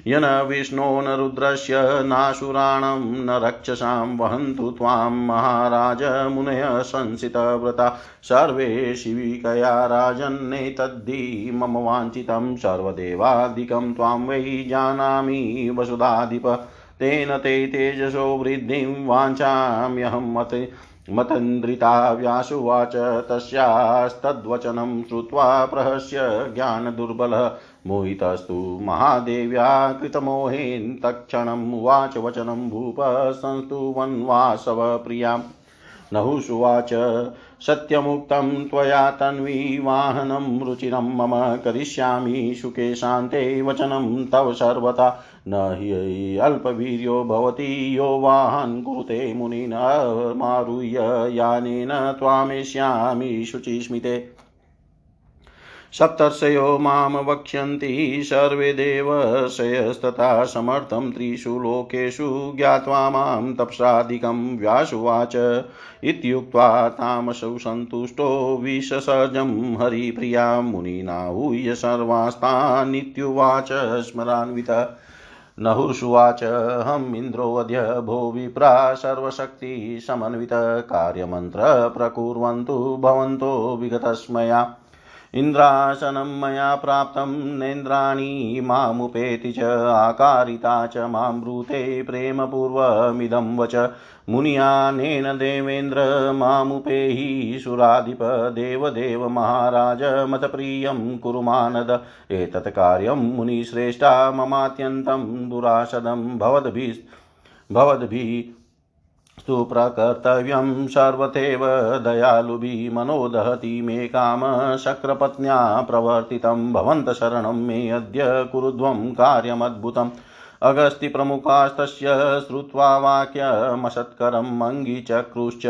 Speaker 1: यन विष्णो न रुद्रस्य नासुराणं न रक्षसां वहन्तु त्वां महाराज मुनय संसितव्रता सर्वे शिविकया राजन्नेतद्धि, मम वाञ्छितं सर्वदेवादिकं त्वां वै जानामि वसुधाधिप। तेन ते तेजसो वृद्धिं वाञ्छाम्यहं मत। मतन्द्रिता व्यासुवाच तस्यास्तद्वचनं श्रुत्वा प्रहस्य ज्ञानदुर्बलः। मोहितस्तु महादेव्या कृतमोहेन तत्क्षणम् उवाच वचनं भूप संस्तुवन्वासव प्रियाम्। नहुषुवाच सत्यमुक्तं त्वया तन्वीवाहनं रुचिरं मम करिष्यामि सुखे शान्ते वचनं तव सर्वथा। न हि अल्पवीर्यो भवति यो वाहन् कुरुते मुनिनमारुह्य यानेन त्वामेष्यामि शुचिस्मिते। सप्तर्षयो माँ वक्ष्यन्ति सर्वे देवशयस्तथा समर्थं त्रिषु लोकेषु ज्ञात्वा माँ तपसादिकं व्यासुवाच इत्युक्त्वा तामसौ सन्तुष्टो विससर्जं हरिप्रिया मुनिनाहूय सर्वास्तानित्युवाच स्मरान्वित। नहुषुवाच हम इन्द्रोऽद्य भो विप्रा सर्वशक्तिसमन्वितकार्यमन्त्र प्रकुर्वन्तु भवन्तो विगतस्मया। इन्द्रासनं मया प्राप्तं नेन्द्राणी मामुपेति च आकारिता च माँ ब्रूते प्रेमपूर्वमिदं वच मुनियानेन देवेन्द्र मामुपेहि सुराधिप देवदेव महाराज मतप्रियं कुरु मानद। एतत् कार्यं मुनिश्रेष्ठा ममात्यन्तं दुरासदं भवद्भिः भवद्भिः सुप्रकर्तव्यं सर्वथैव दयालुभिः मनो दहति मे काम शक्रपत्न्या प्रवर्तितं। भवन्तः शरणं मे अद्य कुरुध्वं कार्यमद्भुतम्। अगस्तिप्रमुखास्तस्य श्रुत्वा वाक्यमसत्करम् अङ्गीचक्रुश्च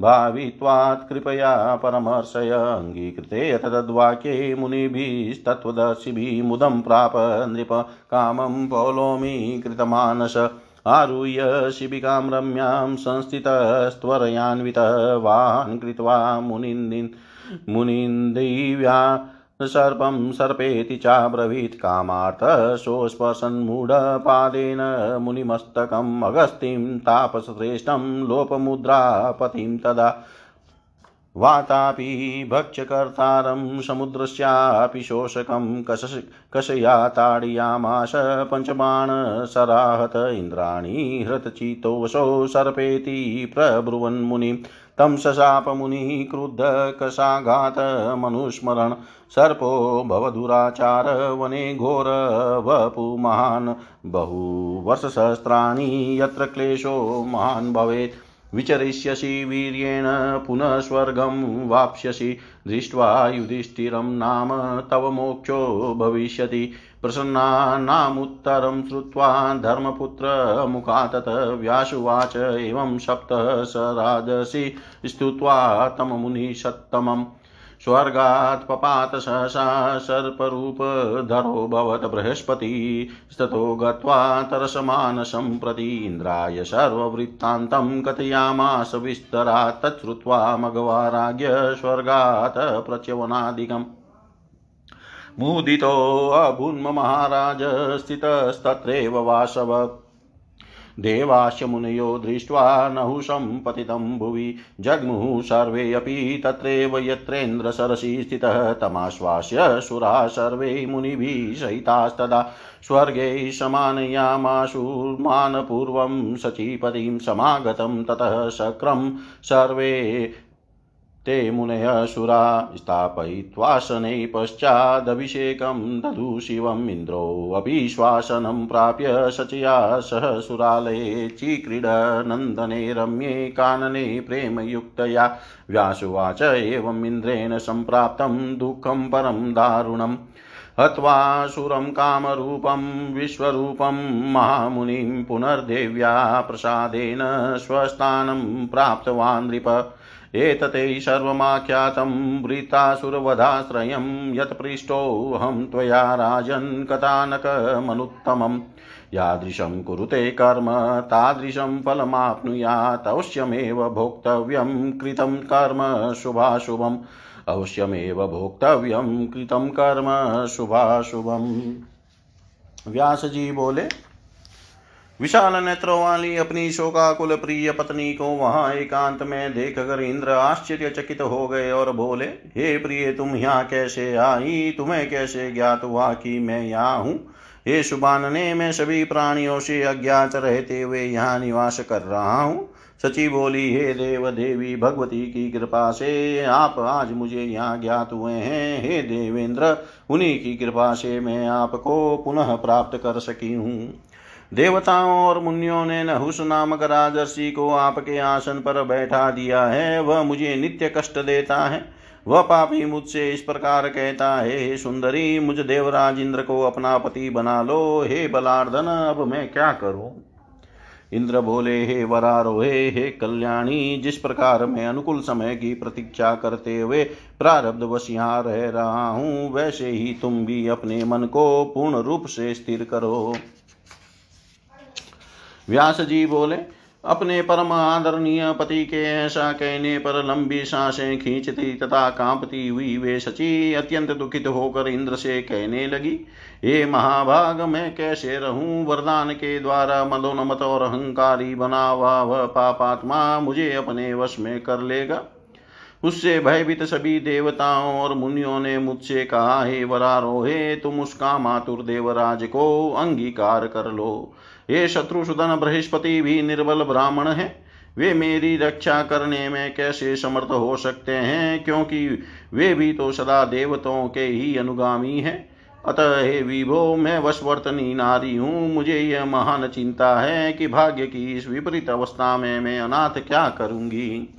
Speaker 1: भावित्वात् कृपया परमर्शय अङ्गीकृते तद्वाक्ये मुनिभिस्तत्त्वदर्शिभिः मुदं प्राप नृप। कामं पौलोमीकृतमानस। आरुह्य शिबिकां रम्यां संस्थितस्त्वरयान्वितः वान् कृत्वा मुनिन्दिन् मुनिन्दिव्या सर्पं सर्पेति चाब्रवीत् कामार्थः सोऽस्पर्शन्मूढपादेन मुनिमस्तकम् अगस्तिं तापसश्रेष्ठं लोपमुद्रापतिं तदा वातापि भक्ष्यकर्तारं समुद्रस्यापि शोषकं कष कषया ताडयामाश पञ्चबाणसराहत इन्द्राणी हृतचितोऽसौ सर्पेति प्रब्रुवन्मुनिं तं शशापमुनिः क्रुद्धकषाघातमनुस्मरन् सर्पो भवदुराचार वने घोर वपु महान् बहुवर्षसहस्राणि यत्र क्लेशो महान् भवेत्। विचरिष्यसि वीर्येण पुनः स्वर्गं वाप्स्यसि। दृष्ट्वा युधिष्ठिरं नाम तव मोक्षो भविष्यति। प्रसन्नानामुत्तरं श्रुत्वा धर्मपुत्रमुखातत व्यासुवाच एवं सप्त स राजसि स्तुत्वा तममुनिषत्तमम्। स्वर्गात् पपात सहसा सर्परूपधरो भवत बृहस्पतिस्ततो गत्वा तरसमानसं प्रति इन्द्राय सर्ववृत्तान्तं कथयामास विस्तरात्, तच्छ्रुत्वा मघवाराज्ञ स्वर्गात् प्रच्यवनादिकम्। मुदितोऽभुन्म महाराज, स्थितस्तत्रैव वासव। देवाश्च मुनयो दृष्ट्वा नहुषं पतितं भुवि। जग्मुः सर्वे अपि तत्रैव यत्रेन्द्रसरसि स्थितः तमाश्वास्य सुराः सर्वे मुनिभिः सहितास्तदा। स्वर्गे समानयामाशु मानपूर्वं सचीपतिं समागतं ततः शक्रं सर्वे ते मुनयः सुरा स्थापयित्वासने पश्चादभिषेकं दधु शिवम् इन्द्रोऽपि श्वासनं प्राप्य शचया सह सुरालये चीक्रीडनन्दने रम्ये कानने प्रेमयुक्तया। व्यासुवाच एवम् इन्द्रेण सम्प्राप्तं दुःखं परं दारुणम्। हत्वा सुरं कामरूपं विश्वरूपं महामुनिं पुनर्देव्या प्रसादेन स्वस्थानं प्राप्तवान् नृप एतते सर्वमाख्यातं वृतासुरवधाश्रयं यत्पृष्टोऽहं त्वया राजन् कथानकमनुत्तमम्। यादृशं कुरुते कर्म, तादृशं फलमाप्नुयात्, अवश्यमेव भोक्तव्यं कृतं कर्म शुभाशुभम्। अवश्यमेव भोक्तव्यं कृतं कर्म शुभाशुभम्। व्यास जी बोले, विशाल नेत्रों वाली अपनी शोकाकुल प्रिय पत्नी को वहाँ एकांत में देख कर इंद्र आश्चर्यचकित हो गए और बोले, हे प्रिय, तुम यहाँ कैसे आई? तुम्हें कैसे ज्ञात हुआ कि मैं यहाँ हूँ? हे शुभानने मैं सभी प्राणियों से अज्ञात रहते हुए यहाँ निवास कर रहा हूँ। सची बोली, हे देव देवी भगवती की कृपा से आप आज मुझे यहाँ ज्ञात हुए हैं। हे देवेंद्र, उन्हीं की कृपा से मैं आपको पुनः प्राप्त कर सकी हूँ। देवताओं और मुनियों ने नहुस नामक राजर्षि को आपके आसन पर बैठा दिया है। वह मुझे नित्य कष्ट देता है। वह पापी मुझसे इस प्रकार कहता है, हे सुंदरी, मुझ देवराज इंद्र को अपना पति बना लो। हे बलार्दन, अब मैं क्या करूँ? इंद्र बोले, हे वरारोहे हे कल्याणी, जिस प्रकार मैं अनुकूल समय की प्रतीक्षा करते हुए प्रारब्ध वश यहाँ रह रहा हूँ, वैसे ही तुम भी अपने मन को पूर्ण रूप से स्थिर करो। व्यास जी बोले अपने परम आदरणीय पति के ऐसा कहने पर लंबी साँसें खींचती तथा कांपती हुई वे सची अत्यंत दुखित होकर इंद्र से कहने लगी, हे महाभाग, मैं कैसे रहूँ? वरदान के द्वारा मदोनमत और अहंकारी बना हुआ वह पापात्मा मुझे अपने वश में कर लेगा। उससे भयभीत सभी देवताओं और मुनियों ने मुझसे कहा, हे वरारोहे, तुम उसका मातुर देवराज को अंगीकार कर लो। हे शत्रुसुदन बृहस्पति भी निर्बल ब्राह्मण है। वे मेरी रक्षा करने में कैसे समर्थ हो सकते हैं? क्योंकि वे भी तो सदा देवताओं के ही अनुगामी हैं। अतः हे विभो, मैं वशवर्तनी नारी हूँ। मुझे यह महान चिंता है कि भाग्य की इस विपरीत अवस्था में मैं अनाथ क्या करूँगी?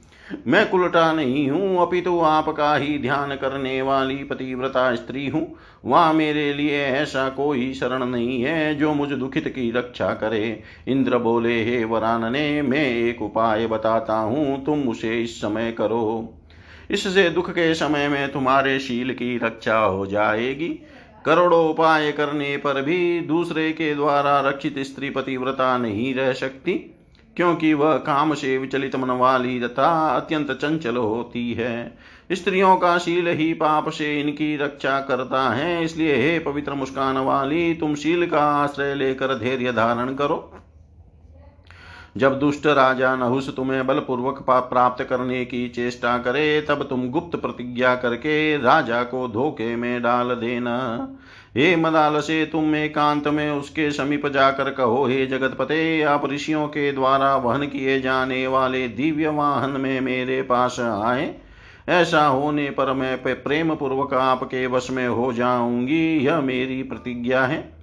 Speaker 1: मैं कुलटा नहीं हूँ, अपितु तो आपका ही ध्यान करने वाली पतिव्रता स्त्री हूँ। वहाँ मेरे लिए ऐसा कोई शरण नहीं है जो मुझ दुखित की रक्षा करे। इंद्र बोले, हे वरानने, मैं एक उपाय बताता हूँ, तुम उसे इस समय करो। इससे दुख के समय में तुम्हारे शील की रक्षा हो जाएगी। करोड़ों उपाय करने पर भी दूसरे के द्वारा रक्षित स्त्री पतिव्रता नहीं रह सकती। क्योंकि वह काम से विचलित मन वाली तथा अत्यंत चंचल होती है। स्त्रियों का शील ही पाप से इनकी रक्षा करता है। इसलिए हे पवित्र मुस्कान वाली, तुम शील का आश्रय लेकर धैर्य धारण करो। जब दुष्ट राजा नहुस तुम्हें बलपूर्वक प्राप्त करने की चेष्टा करे, तब तुम गुप्त प्रतिज्ञा करके राजा को धोखे में डाल देना। हे मदाल से तुम एकांत में उसके समीप जाकर कहो, हे जगतपते, आप ऋषियों के द्वारा वहन किए जाने वाले दिव्य वाहन में मेरे पास आए। ऐसा होने पर मैं प्रेम पूर्वक आपके वश में हो जाऊँगी, यह मेरी प्रतिज्ञा है।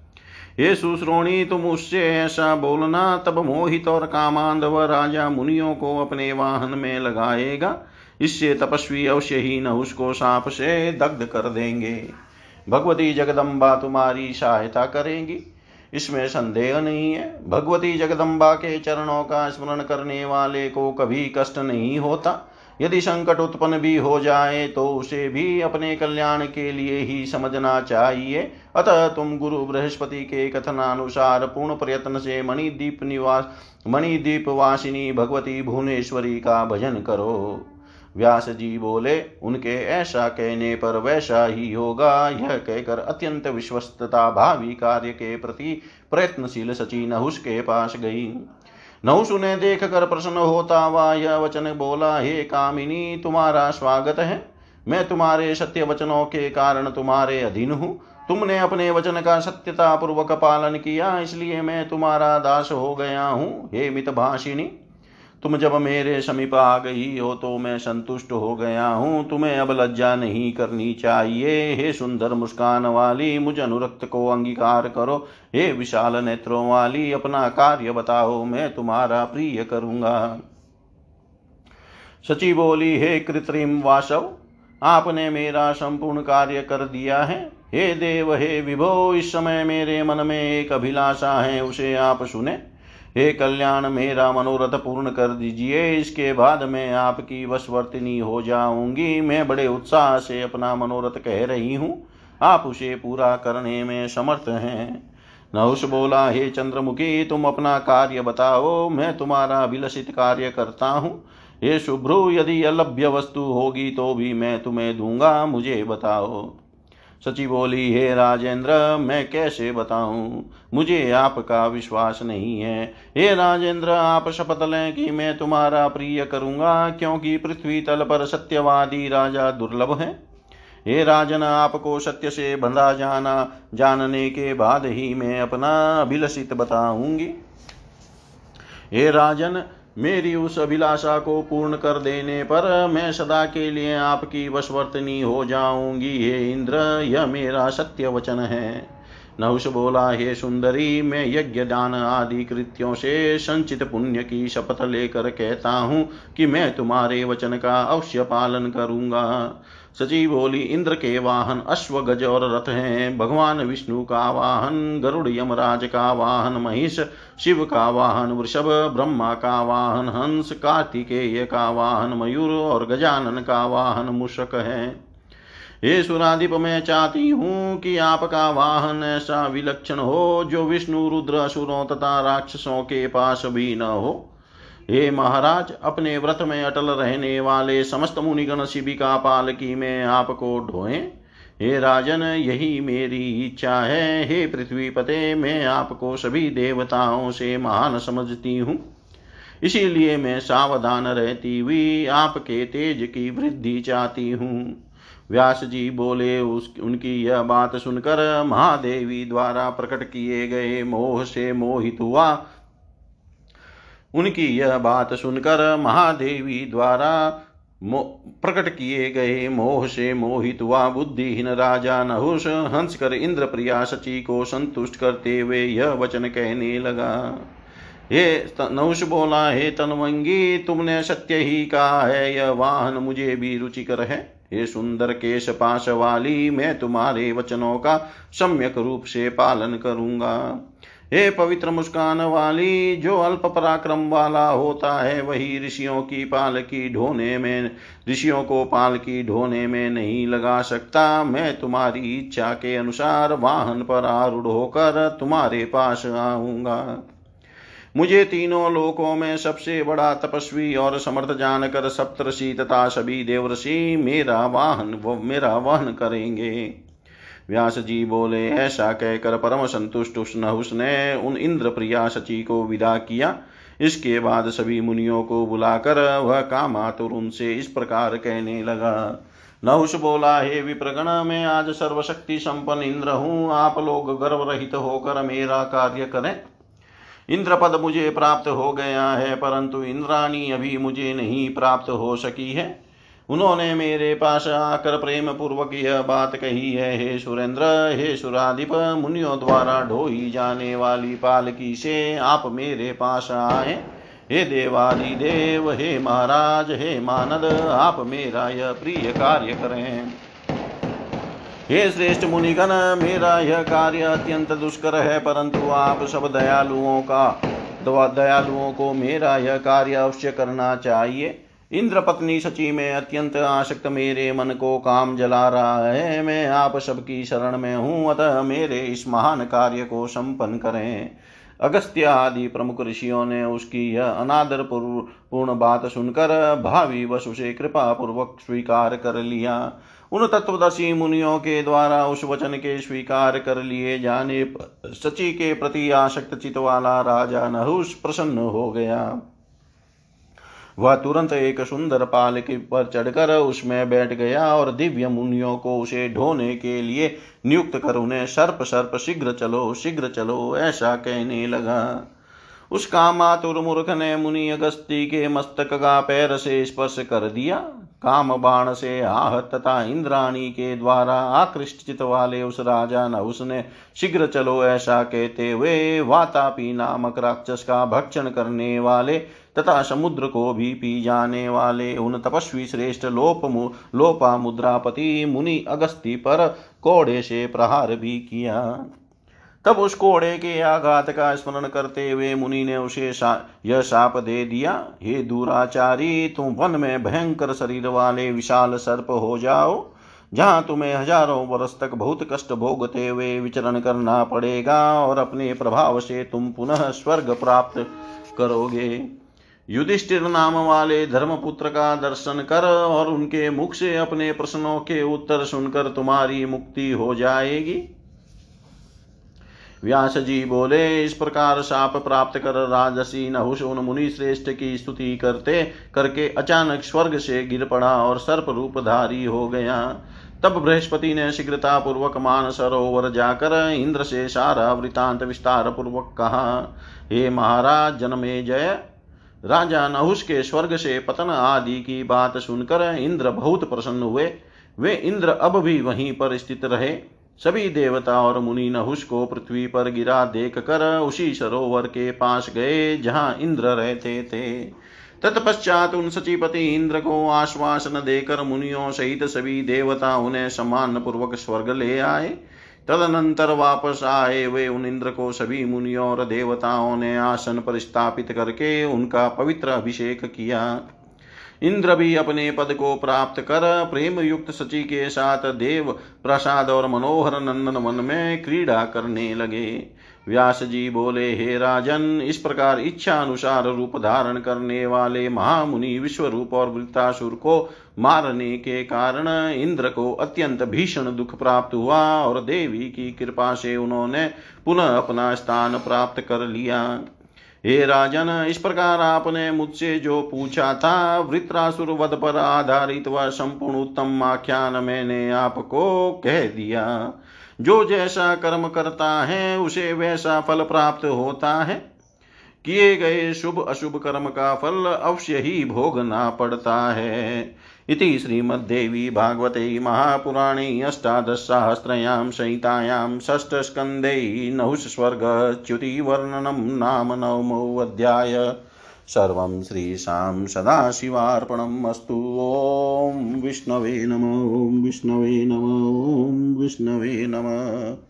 Speaker 1: हे सुश्रोणी, तुम उससे ऐसा बोलना, तब मोहित और कामांध व राजा मुनियों को अपने वाहन में लगाएगा। इससे तपस्वी अवश्य ही न उसको साप से दग्ध कर देंगे। भगवती जगदम्बा तुम्हारी सहायता करेंगी। इसमें संदेह नहीं है। भगवती जगदम्बा के चरणों का स्मरण करने वाले को कभी कष्ट नहीं होता। यदि संकट उत्पन्न भी हो जाए तो उसे भी अपने कल्याण के लिए ही समझना चाहिए। अतः तुम गुरु बृहस्पति के कथनानुसार पूर्ण प्रयत्न से मणिदीप निवास, मणिदीप वासिनी भगवती भुवनेश्वरी का भजन करो। व्यास जी बोले, उनके ऐसा कहने पर वैसा ही होगा। यह कहकर अत्यंत विश्वस्तता भावी कार्य के प्रति प्रयत्नशील सची नहुष के पास गई। नहुष सुने देख कर प्रसन्न होता हुआ यह वचन बोला, हे कामिनी, तुम्हारा स्वागत है। मैं तुम्हारे सत्य वचनों के कारण तुम्हारे अधीन हूँ। तुमने अपने वचन का सत्यता पूर्वक पालन किया, इसलिए मैं तुम्हारा दास हो गया हूँ। हे मित भाषिणी तुम जब मेरे समीप आ गई हो तो मैं संतुष्ट हो गया हूँ। तुम्हें अब लज्जा नहीं करनी चाहिए। हे सुंदर मुस्कान वाली, मुझ अनुरक्त को अंगीकार करो। हे विशाल नेत्रों वाली, अपना कार्य बताओ, मैं तुम्हारा प्रिय करूँगा। सची बोली, हे कृत्रिम वासव, आपने मेरा संपूर्ण कार्य कर दिया है। हे देव, हे विभो, इस समय मेरे मन में एक अभिलाषा है, उसे आप सुने। हे कल्याण, मेरा मनोरथ पूर्ण कर दीजिए। इसके बाद मैं आपकी वशवर्तिनी हो जाऊँगी। मैं बड़े उत्साह से अपना मनोरथ कह रही हूँ। आप उसे पूरा करने में समर्थ हैं। नहुष बोला, हे चंद्रमुखी, तुम अपना कार्य बताओ। मैं तुम्हारा अभिलषित कार्य करता हूँ। हे शुभ्रु यदि अलभ्य वस्तु होगी तो भी मैं तुम्हें दूँगा। मुझे बताओ। सची बोली, हे राजेंद्र, मैं कैसे बताऊँ? मुझे आपका विश्वास नहीं है। हे राजेंद्र, आप शपथ लें कि मैं तुम्हारा प्रिय करूँगा, क्योंकि पृथ्वी तल पर सत्यवादी राजा दुर्लभ है। हे राजन, आपको सत्य से बंधा जाना, जानने के बाद ही मैं अपना अभिलषित बताऊँगी। हे राजन मेरी उस अभिलाषा को पूर्ण कर देने पर मैं सदा के लिए आपकी वशवर्तनी हो जाऊँगी। हे इंद्र, यह मेरा सत्य वचन है। नहुष बोला, हे सुंदरी, मैं यज्ञ दान आदि कृत्यों से संचित पुण्य की शपथ लेकर कहता हूँ कि मैं तुम्हारे वचन का अवश्य पालन करूँगा। सची बोली इंद्र के वाहन अश्व गज और रथ हैं। भगवान विष्णु का वाहन, गरुड़ यमराज का वाहन महिष शिव का वाहन, वृषभ ब्रह्मा का वाहन, हंस कार्तिकेय का वाहन, मयूर और गजानन का वाहन मूषक है। हे सुराधिप मैं चाहती हूँ कि आपका वाहन ऐसा विलक्षण हो, जो विष्णु, रुद्र, असुरों तथा राक्षसों के पास भी न हो। हे महाराज, अपने व्रत में अटल रहने वाले समस्त मुनिगण शिविका पालकी में आपको ढोए। हे राजन, यही मेरी इच्छा है। हे पृथ्वी पते मैं आपको सभी देवताओं से महान समझती हूँ। इसीलिए मैं सावधान रहती हुई आपके तेज की वृद्धि चाहती हूँ। व्यास जी बोले उस, उनकी यह बात सुनकर महादेवी द्वारा प्रकट किए गए मोह से मोहित हुआ। उनकी यह बात सुनकर महादेवी द्वारा प्रकट किए गए मोह से मोहित हुआ बुद्धिहीन राजा नहुष हंस कर इंद्र प्रिया सची को संतुष्ट करते हुए यह वचन कहने लगा। हे नहुष बोला, हे तनवंगी, तुमने सत्य ही कहा है, यह वाहन मुझे भी रुचिकर है। हे सुंदर केश पाश वाली मैं तुम्हारे वचनों का सम्यक रूप से पालन करूँगा। हे पवित्र मुस्कान वाली, जो अल्प पराक्रम वाला होता है, वही ऋषियों की पालकी ढोने में, ऋषियों को पालकी ढोने में नहीं लगा सकता। मैं तुम्हारी इच्छा के अनुसार वाहन पर आरूढ़ होकर तुम्हारे पास आऊँगा। मुझे तीनों लोकों में सबसे बड़ा तपस्वी और समर्थ जानकर सप्तषि तथा सभी देवऋषि मेरा वाहन मेरा वाहन करेंगे। व्यास जी बोले ऐसा कहकर परम संतुष्ट उसने ने उन इंद्र प्रिया शची को विदा किया। इसके बाद सभी मुनियों को बुलाकर वह कामातुर उनसे इस प्रकार कहने लगा, नहुष बोला, हे विप्रगण, मैं आज सर्वशक्ति संपन्न इंद्र हूँ। आप लोग गर्व रहित होकर मेरा कार्य करें। इंद्र पद मुझे प्राप्त हो गया है, परंतु इंद्राणी अभी मुझे नहीं प्राप्त हो सकी है। उन्होंने मेरे पास आकर प्रेम पूर्वक यह बात कही है, हे सुरेंद्र, हे सुराधिप मुनियों द्वारा ढोई जाने वाली पालकी से आप मेरे पास आए। हे देवादि देव, हे महाराज, हे मानद, आप मेरा यह प्रिय कार्य करें। हे श्रेष्ठ मुनिगण, मेरा यह कार्य अत्यंत दुष्कर है, परंतु आप सब दयालुओं का दयालुओं को मेरा यह कार्य अवश्य करना चाहिए। इंद्र पत्नी सची में अत्यंत आशक्त मेरे मन को काम जला रहा है। मैं आप सबकी शरण में हूँ, अतः मेरे इस महान कार्य को संपन्न करें। अगस्त्य आदि प्रमुख ऋषियों ने उसकी यह अनादर पूर्ण बात सुनकर भावी वसु से कृपा पूर्वक स्वीकार कर लिया। उन तत्वदर्शी मुनियों के द्वारा उस वचन के स्वीकार कर लिए जाने सची के प्रति आसक्त चित वाला राजा नहुष प्रसन्न हो गया। वह तुरंत एक सुंदर पालकी पर चढ़कर उसमें बैठ गया और दिव्य मुनियों को उसे ढोने के लिए नियुक्त कर उन्हें सर्प सर्प, शीघ्र चलो शीघ्र चलो, ऐसा कहने लगा। उस कामातुर मूर्ख ने मुनि अगस्ती के मस्तक का पैर से स्पर्श कर दिया। काम बाण से आहत तथा इंद्राणी के द्वारा आकृष्ट वाले उस राजा न उसने शीघ्र चलो ऐसा कहते हुए वातापी नामक राक्षस का भक्षण करने वाले तथा समुद्र को भी पी जाने वाले उन तपस्वी श्रेष्ठ लोप मु, लोपा मुद्रापति मुनि अगस्ती पर कोड़े से प्रहार भी किया। तब उस कोड़े के आघात का स्मरण करते हुए मुनि ने उसे शा, यह शाप दे दिया हे दूराचारी तुम वन में भयंकर शरीर वाले विशाल सर्प हो जाओ जहाँ तुम्हें हज़ारों वर्ष तक बहुत कष्ट भोगते हुए विचरण करना पड़ेगा और अपने प्रभाव से तुम पुनः स्वर्ग प्राप्त करोगे। युधिष्ठिर नाम वाले धर्मपुत्र का दर्शन कर और उनके मुख से अपने प्रश्नों के उत्तर सुनकर तुम्हारी मुक्ति हो जाएगी। व्यास जी बोले, इस प्रकार साप प्राप्त कर राजसी नहुष उन मुनि श्रेष्ठ की स्तुति करते करके अचानक स्वर्ग से गिर पड़ा और सर्प रूपधारी हो गया। तब बृहस्पति ने शीघ्रता पूर्वक मान सरोवर जाकर इंद्र से सारा वृतांत विस्तार पूर्वक कहा, हे महाराज, जनमे जय। राजा नहुष के स्वर्ग से पतन आदि की बात सुनकर इंद्र बहुत प्रसन्न हुए। वे इंद्र अब भी वहीं पर स्थित रहे। सभी देवता और मुनि नहुष को पृथ्वी पर गिरा देख कर उसी सरोवर के पास गए, जहाँ इंद्र रहते थे। तत्पश्चात उन सचिपति इंद्र को आश्वासन देकर मुनियों सहित सभी देवता उन्हें सम्मान पूर्वक स्वर्ग ले आए। तदनंतर वापस आए वे उन इंद्र को सभी मुनियों और देवताओं ने आसन पर स्थापित करके उनका पवित्र अभिषेक किया। इंद्र भी अपने पद को प्राप्त कर प्रेम युक्त सची के साथ देव प्रसाद और मनोहर नंदन वन में क्रीड़ा करने लगे। व्यास जी बोले, हे राजन, इस प्रकार इच्छा अनुसार रूप धारण करने वाले महामुनि विश्व रूप और वृत्तासुर को मारने के कारण इंद्र को अत्यंत भीषण दुख प्राप्त हुआ और देवी की कृपा से उन्होंने पुनः अपना स्थान प्राप्त कर लिया। हे राजन, इस प्रकार आपने मुझसे जो पूछा था, वृत्रासुर वध पर आधारित व संपूर्ण उत्तम आख्यान मैंने आपको कह दिया। जो जैसा कर्म करता है, उसे वैसा फल प्राप्त होता है। किए गए शुभ अशुभ कर्म का फल अवश्य ही भोगना पड़ता है। इति श्रीमद्देवी भागवते महापुराणे अष्टादशसाहस्रयां संहितायां षष्ठस्कन्धे नहुस्वर्गच्युतिवर्णनं नाम नवमोऽध्याय। सर्वं श्रीशां सदाशिवार्पणम् अस्तु। ॐ विष्णवे नमो विष्णवे नमो विष्णवे नमः।